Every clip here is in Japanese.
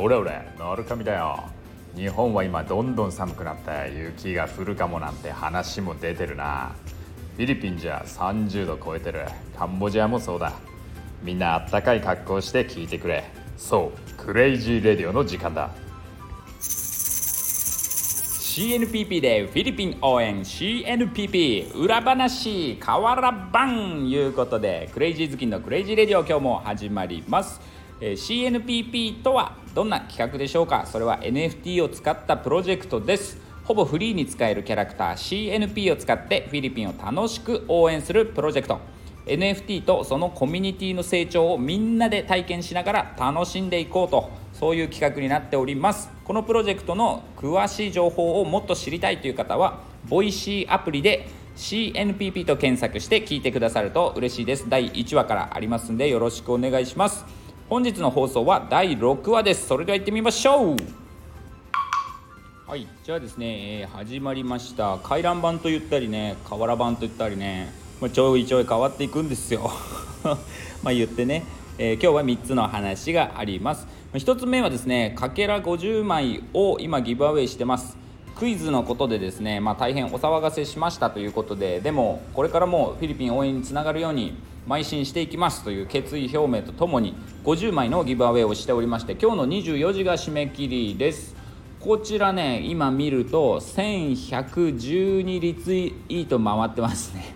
俺俺ノルカミだよ。日本は今どんどん寒くなって雪が降るかもなんて話も出てるな。フィリピンじゃ30度超えてる。カンボジアもそうだ。みんなあったかい格好して聞いてくれ。そうクレイジーレディオの時間だ。CNPP でフィリピン応援 CNPP 裏話瓦版いうことでクレイジー好きのクレイジーレディオ今日も始まります。えー CNPP とはどんな企画でしょうか？それは NFT を使ったプロジェクトです。ほぼフリーに使えるキャラクター CNP を使ってフィリピンを楽しく応援するプロジェクト。NFT とそのコミュニティの成長をみんなで体験しながら楽しんでいこうとそういう企画になっております。このプロジェクトの詳しい情報をもっと知りたいという方はボイシーアプリで CNPP と検索して聞いてくださると嬉しいです。第1話からありますんでよろしくお願いします。本日の放送は第6話です。それでは行ってみましょう。はい。じゃあですね、えー始まりました。回覧板と言ったりね瓦版と言ったりね、ま、ちょいちょい変わっていくんですよ。まあ言ってね、えー今日は3つの話があります。1つ目はですねかけら50枚を今ギブアウェイしてます。クイズのことでですね、まあ、大変お騒がせしましたということででもこれからもフィリピン応援につながるように邁進していきますという決意表明とともに50枚のギブアウェイをしておりまして今日の24時が締め切りです。こちらね今見ると1112リツイート回ってますね。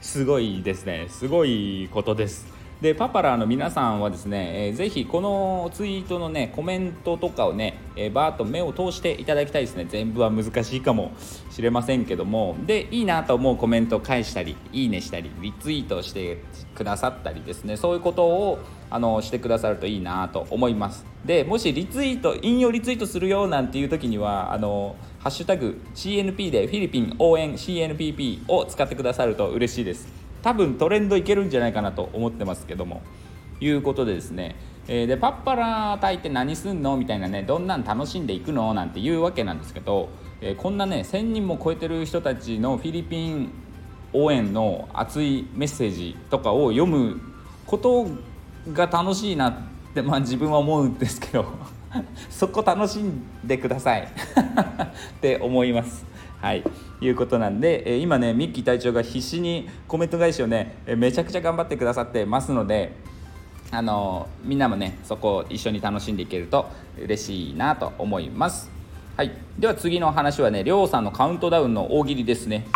すごいですね。すごいことです。でパパラーの皆さんはですね、えーぜひこのツイートのねコメントとかをね、えーバーッと目を通していただきたいですね。全部は難しいかもしれませんけども。でいいなと思うコメントを返したりいいねしたりリツイートしてくださったりですね。そういうことをあのしてくださるといいなと思います。でもしリツイート引用リツイートするよなんていう時にはあのハッシュタグ CNP でフィリピン応援 CNPP を使ってくださると嬉しいです。多分トレンドいけるんじゃないかなと思ってますけどもいうことでですね、えでパッパラー炊いて何すんの？みたいなねどんなん楽しんでいくの？なんていうわけなんですけど、えこんなね1000人も超えてる人たちのフィリピン応援の熱いメッセージとかを読むことが楽しいなって、まあ、自分は思うんですけど そこ楽しんでください。って思います。はい、いうことなんで、えー今ねミッキー隊長が必死にコメント返しをね、えめちゃくちゃ頑張ってくださってますので、あのみんなもねそこを一緒に楽しんでいけると嬉しいなと思います。はい、では次の話はねりょうさんのカウントダウンの大喜利ですね。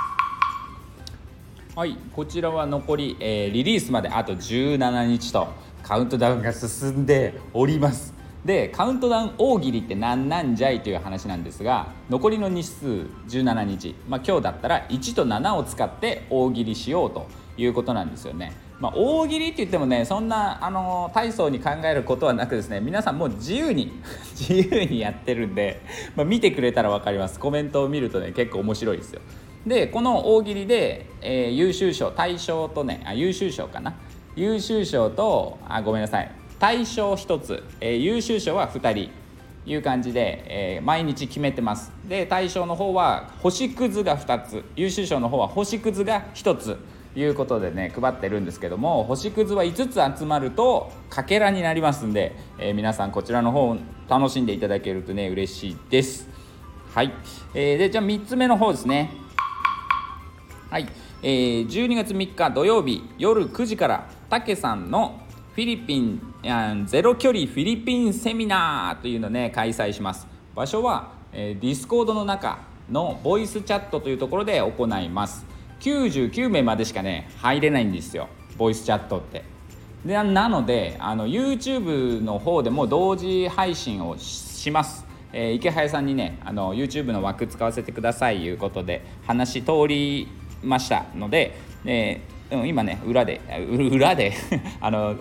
はい、こちらは残り、えーリリースまであと17日とカウントダウンが進んでおりますでカウントダウン大喜利って何なんじゃいという話なんですが残りの日数17日、まあ、今日だったら1と7を使って大喜利しようということなんですよね、まあ、大喜利って言ってもねそんなあの大層に考えることはなくですね皆さんもう自由に 自由にやってるんで、まあ、見てくれたら分かります。コメントを見るとね結構面白いですよ。でこの大喜利で、えー優秀賞大賞とねあ優秀賞かな。優秀賞とあごめんなさい。大賞1つ、えー優秀賞は2人。いう感じで、えー毎日決めてます。で大賞の方は星屑が2つ。優秀賞の方は星屑が1つ。いうことでね配ってるんですけども星屑は5つ集まるとかけらになりますんで、えー皆さんこちらの方楽しんでいただけるとね嬉しいです。はい、えーでじゃあ3つ目の方ですね。はい、えー12月3日土曜日夜9時からたけさんのフィリピンゼロ距離フィリピンセミナーというのをね開催します。場所は、えーディスコードの中のボイスチャットというところで行います。99名までしかね入れないんですよ。ボイスチャットって。でなのであの YouTube の方でも同時配信をします、えー池早さんにねあの YouTube の枠使わせてくださいいうことで話通りましたので、えー今ね裏で裏で あの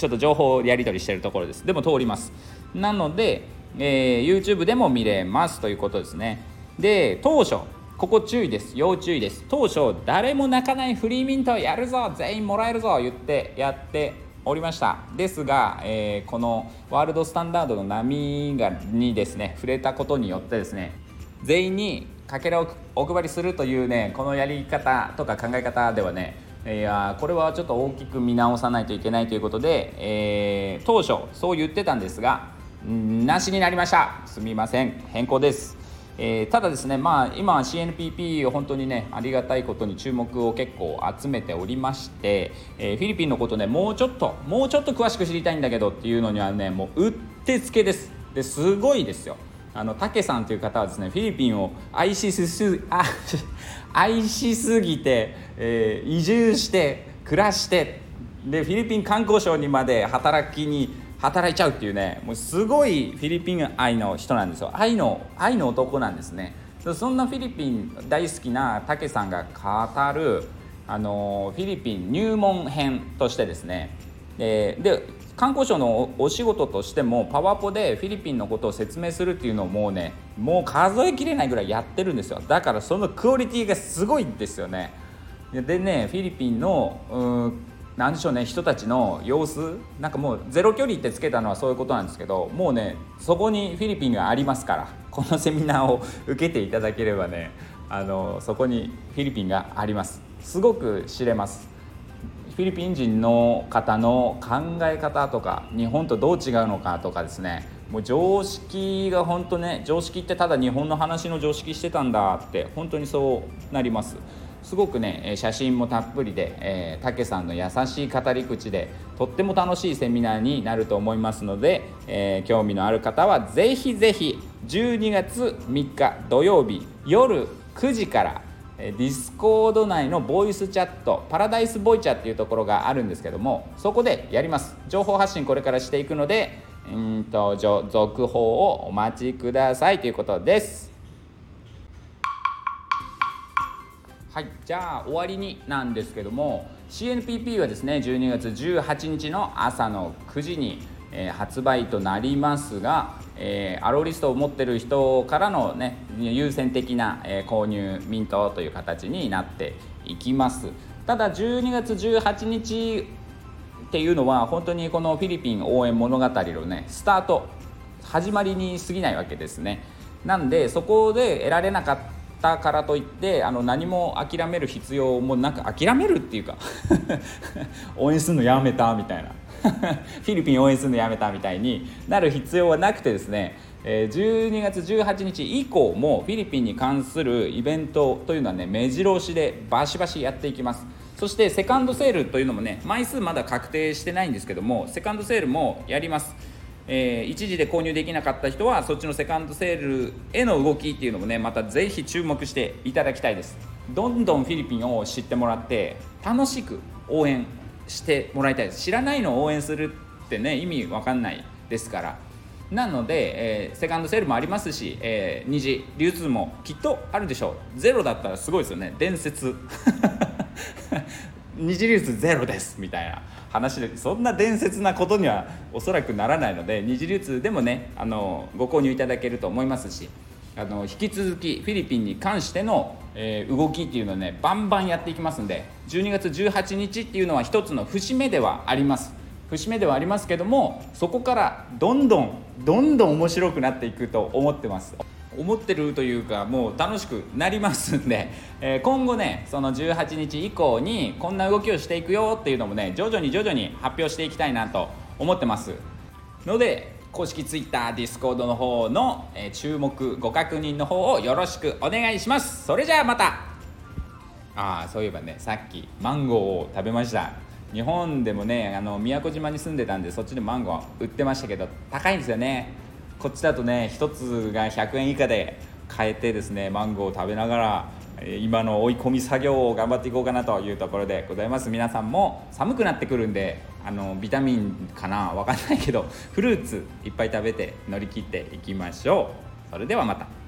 ちょっと情報をやり取りしてるところです。でも通ります。なので、えー YouTube でも見れますということですね。で当初ここ注意です。要注意です。当初誰も泣かないフリーミントやるぞ。全員もらえるぞ。言ってやっておりました。ですが、えーこのワールドスタンダードの波がにですね触れたことによってですね全員にかけらをお配りするというねこのやり方とか考え方ではねいやこれはちょっと大きく見直さないといけないということで、えー当初そう言ってたんですがなしになりました。すみません。変更です。えー、ただですね、まあ、今 CNPP 本当にねありがたいことに注目を結構集めておりまして、えー、フィリピンのことねもうちょっともうちょっと詳しく知りたいんだけどっていうのにはねもううってつけです。ですごいですよ。あのタケさんという方はですねフィリピンを愛しす あ愛しすぎて、えー、移住して暮らしてでフィリピン観光省にまで働きに働いちゃうっていうねもうすごいフィリピン愛の人なんですよ。愛の愛の男なんですね。そんなフィリピン大好きな武さんが語るあのフィリピン入門編としてですね。でで観光省のお仕事としてもパワポでフィリピンのことを説明するっていうのをもうねもう数えきれないぐらいやってるんですよ。だからそのクオリティがすごいんですよね。でねフィリピンの何でしょうね人たちの様子なんかもうゼロ距離ってつけたのはそういうことなんですけどもうねそこにフィリピンがありますからこのセミナーを受けていただければねあのそこにフィリピンがあります。すごく知れます。フィリピン人の方の考え方とか日本とどう違うのかとかですね。もう常識が本当ね常識ってただ日本の話の常識してたんだって本当にそうなります。すごくね写真もたっぷりで、えー、竹さんの優しい語り口でとっても楽しいセミナーになると思いますので、えー、興味のある方はぜひぜひ12月3日土曜日夜9時からディスコード内のボイスチャットパラダイスボイチャっていうところがあるんですけどもそこでやります。情報発信これからしていくのでうんと続報をお待ちくださいということです。はいじゃあ終わりになんですけども CNPP はですね12月18日の朝の9時に、え、発売となりますが、え、アローリストを持ってる人からのね優先的な、え、購入ミントという形になっていきます。ただ12月18日っていうのは本当にこのフィリピン応援物語のねスタート始まりに過ぎないわけですね。なんでそこで得られなかったたからといってあの何も諦める必要もなく諦めるっていうか 応援するのやめたみたいな。フィリピン応援するのやめたみたいになる必要はなくてですね12月18日以降もフィリピンに関するイベントというのはね目白押しでバシバシやっていきます。そしてセカンドセールというのもね枚数まだ確定してないんですけどもセカンドセールもやります。えー、一時で購入できなかった人はそっちのセカンドセールへの動きっていうのもねまたぜひ注目していただきたいです。どんどんフィリピンを知ってもらって楽しく応援してもらいたいです。知らないのを応援するってね意味わかんないですから。なので、えー、セカンドセールもありますし、えー、二次流通もきっとあるでしょう。ゼロだったらすごいですよね。伝説。二次流通ゼロですみたいな話でそんな伝説なことにはおそらくならないので二次流通でもねあのご購入いただけると思いますしあの引き続きフィリピンに関しての、えー、動きっていうのをねバンバンやっていきますんで12月18日っていうのは一つの節目ではあります。節目ではありますけどもそこからどんどんどんどん面白くなっていくと思ってます。思ってるというかもう楽しくなりますんで、えー、今後ねその18日以降にこんな動きをしていくよっていうのもね徐々に徐々に発表していきたいなと思ってます。ので公式 Twitter、Discord の方の、えー、注目ご確認の方をよろしくお願いします。それじゃあまた。ああそういえばねさっきマンゴーを食べました。日本でもねあの宮古島に住んでたんでそっちでマンゴー売ってましたけど高いんですよね。こっちだとね1つが100円以下で買えてですねマンゴーを食べながら今の追い込み作業を頑張っていこうかなというところでございます。皆さんも寒くなってくるんであのビタミンかな？わかんないけどフルーツいっぱい食べて乗り切っていきましょう。それではまた。